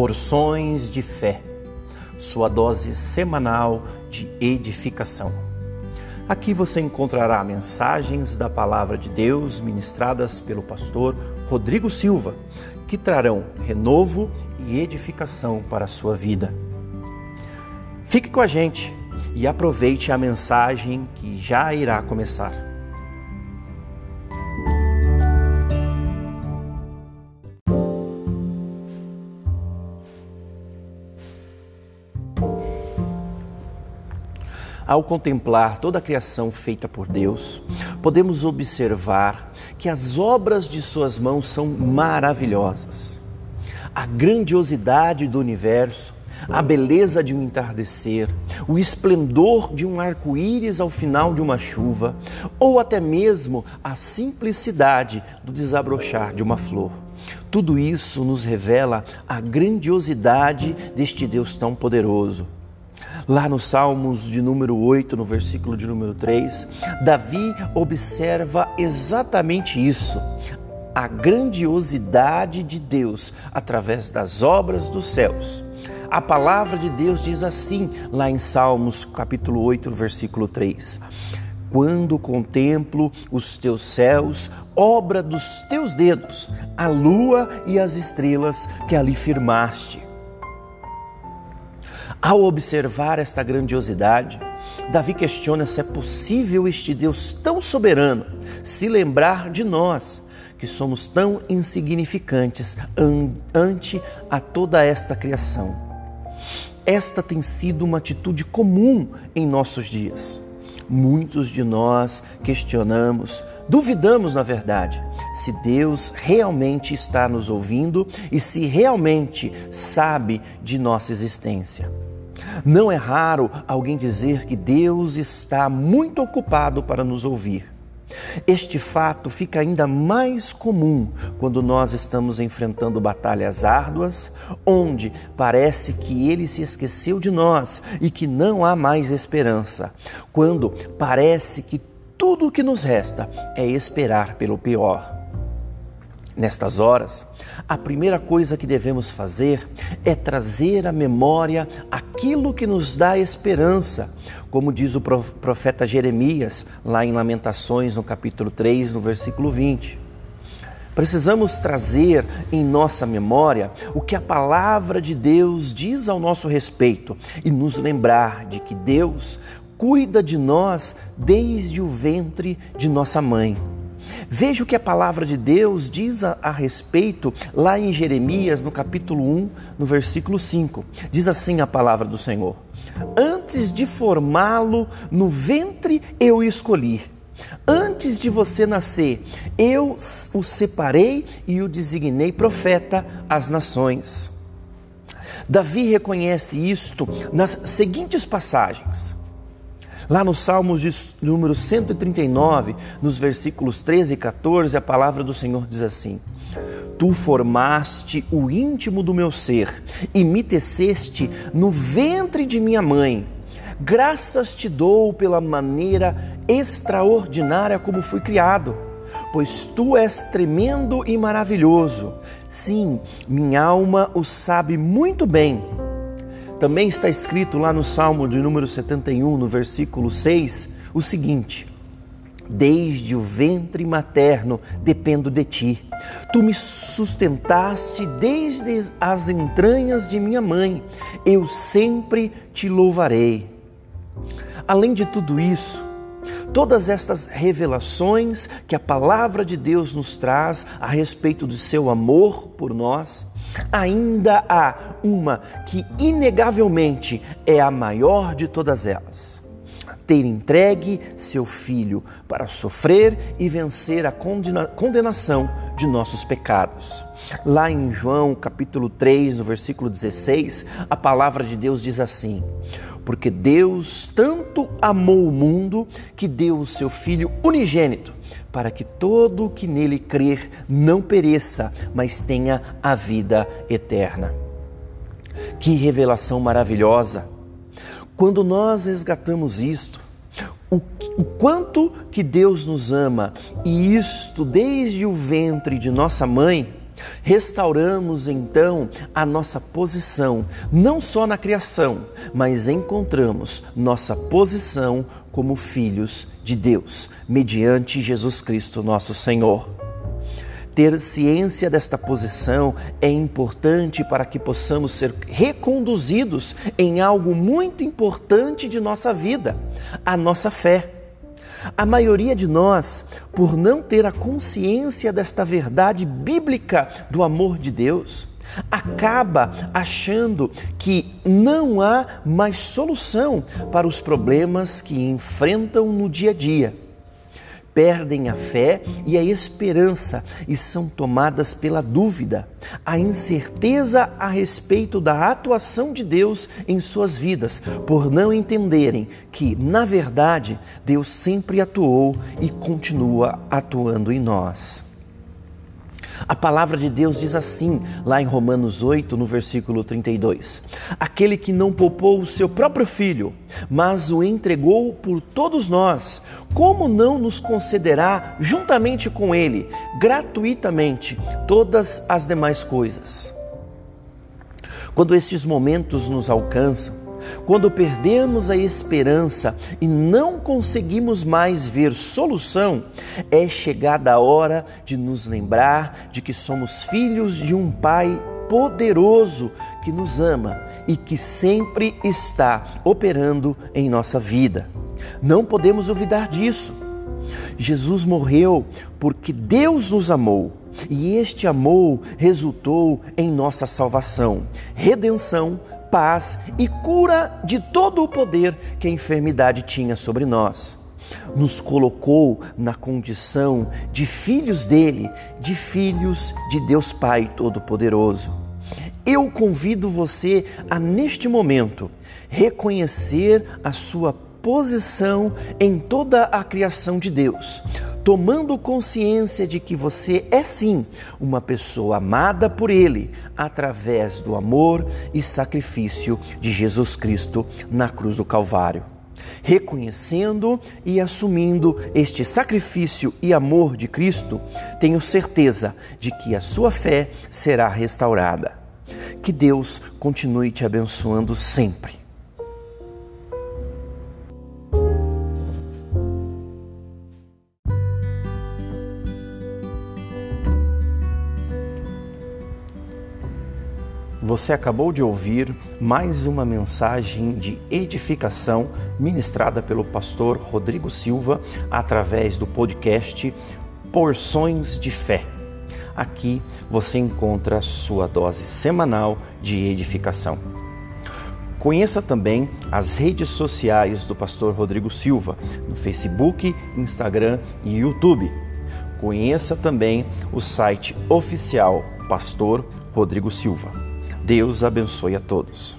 Porções de Fé, sua dose semanal de edificação. Aqui você encontrará mensagens da Palavra de Deus ministradas pelo pastor Rodrigo Silva, que trarão renovo e edificação para a sua vida. Fique com a gente e aproveite a mensagem que já irá começar. Ao contemplar toda a criação feita por Deus, podemos observar que as obras de Suas mãos são maravilhosas. A grandiosidade do universo, a beleza de um entardecer, o esplendor de um arco-íris ao final de uma chuva, ou até mesmo a simplicidade do desabrochar de uma flor. Tudo isso nos revela a grandiosidade deste Deus tão poderoso. Lá no Salmos de número 8, no versículo de número 3, Davi observa exatamente isso, a grandiosidade de Deus através das obras dos céus. A palavra de Deus diz assim, lá em Salmos capítulo 8, versículo 3: Quando contemplo os teus céus, obra dos teus dedos, a lua e as estrelas que ali firmaste. Ao observar esta grandiosidade, Davi questiona se é possível este Deus tão soberano se lembrar de nós, que somos tão insignificantes ante a toda esta criação. Esta tem sido uma atitude comum em nossos dias. Muitos de nós questionamos, duvidamos, na verdade, se Deus realmente está nos ouvindo e se realmente sabe de nossa existência. Não é raro alguém dizer que Deus está muito ocupado para nos ouvir. Este fato fica ainda mais comum quando nós estamos enfrentando batalhas árduas, onde parece que ele se esqueceu de nós e que não há mais esperança, quando parece que tudo o que nos resta é esperar pelo pior. Nestas horas, a primeira coisa que devemos fazer é trazer à memória aquilo que nos dá esperança, como diz o profeta Jeremias, lá em Lamentações, no capítulo 3, no versículo 20. Precisamos trazer em nossa memória o que a palavra de Deus diz ao nosso respeito e nos lembrar de que Deus cuida de nós desde o ventre de nossa mãe. Veja o que a palavra de Deus diz a, a, respeito lá em Jeremias, no capítulo 1, no versículo 5. Diz assim a palavra do Senhor: Antes de formá-lo no ventre eu escolhi. Antes de você nascer, eu o separei e o designei profeta às nações. Davi reconhece isto nas seguintes passagens. Lá no Salmos de número 139, nos versículos 13 e 14, a palavra do Senhor diz assim: Tu formaste o íntimo do meu ser e me teceste no ventre de minha mãe. Graças te dou pela maneira extraordinária como fui criado, pois tu és tremendo e maravilhoso. Sim, minha alma o sabe muito bem. Também está escrito lá no Salmo de número 71, no versículo 6, o seguinte: Desde o ventre materno dependo de ti. Tu me sustentaste desde as entranhas de minha mãe. Eu sempre te louvarei. Além de tudo isso, todas estas revelações que a palavra de Deus nos traz a respeito do seu amor por nós, ainda há uma que inegavelmente é a maior de todas elas. Ter entregue seu filho para sofrer e vencer a condena condenação de nossos pecados. Lá em João capítulo 3, no versículo 16, a palavra de Deus diz assim: Porque Deus tanto amou o mundo que deu o seu Filho unigênito para que todo o que nele crer não pereça, mas tenha a vida eterna. Que revelação maravilhosa! Quando nós resgatamos isto, o, o, quanto que Deus nos ama, e isto desde o ventre de nossa mãe, Restauramos então a nossa posição, não só na criação, mas encontramos nossa posição como filhos de Deus, mediante Jesus Cristo, nosso Senhor. Ter ciência desta posição é importante para que possamos ser reconduzidos em algo muito importante de nossa vida, a nossa fé. A maioria de nós, por não ter a consciência desta verdade bíblica do amor de Deus, acaba achando que não há mais solução para os problemas que enfrentam no dia a dia perdem a fé e a esperança e são tomadas pela dúvida, a incerteza a respeito da atuação de Deus em suas vidas, por não entenderem que, na verdade, Deus sempre atuou e continua atuando em nós. A palavra de Deus diz assim, lá em Romanos 8, no versículo 32: Aquele que não poupou o seu próprio filho, mas o entregou por todos nós, como não nos concederá, juntamente com ele, gratuitamente, todas as demais coisas? Quando estes momentos nos alcançam, quando perdemos a esperança e não conseguimos mais ver solução, é chegada a hora de nos lembrar de que somos filhos de um Pai poderoso que nos ama e que sempre está operando em nossa vida. Não podemos duvidar disso. Jesus morreu porque Deus nos amou e este amor resultou em nossa salvação, redenção paz e cura de todo o poder que a enfermidade tinha sobre nós. Nos colocou na condição de filhos dele, de filhos de Deus Pai Todo-Poderoso. Eu convido você a, neste momento, reconhecer a sua posição em toda a criação de Deus, tomando consciência de que você é sim uma pessoa amada por Ele através do amor e sacrifício de Jesus Cristo na cruz do Calvário. Reconhecendo e assumindo este sacrifício e amor de Cristo, tenho certeza de que a sua fé será restaurada. Que Deus continue te abençoando sempre. Você acabou de ouvir mais uma mensagem de edificação ministrada pelo pastor Rodrigo Silva através do podcast Porções de Fé. Aqui você encontra sua dose semanal de edificação. Conheça também as redes sociais do pastor Rodrigo Silva no Facebook, Instagram e YouTube. Conheça também o site oficial Pastor Rodrigo Silva. Deus abençoe a todos.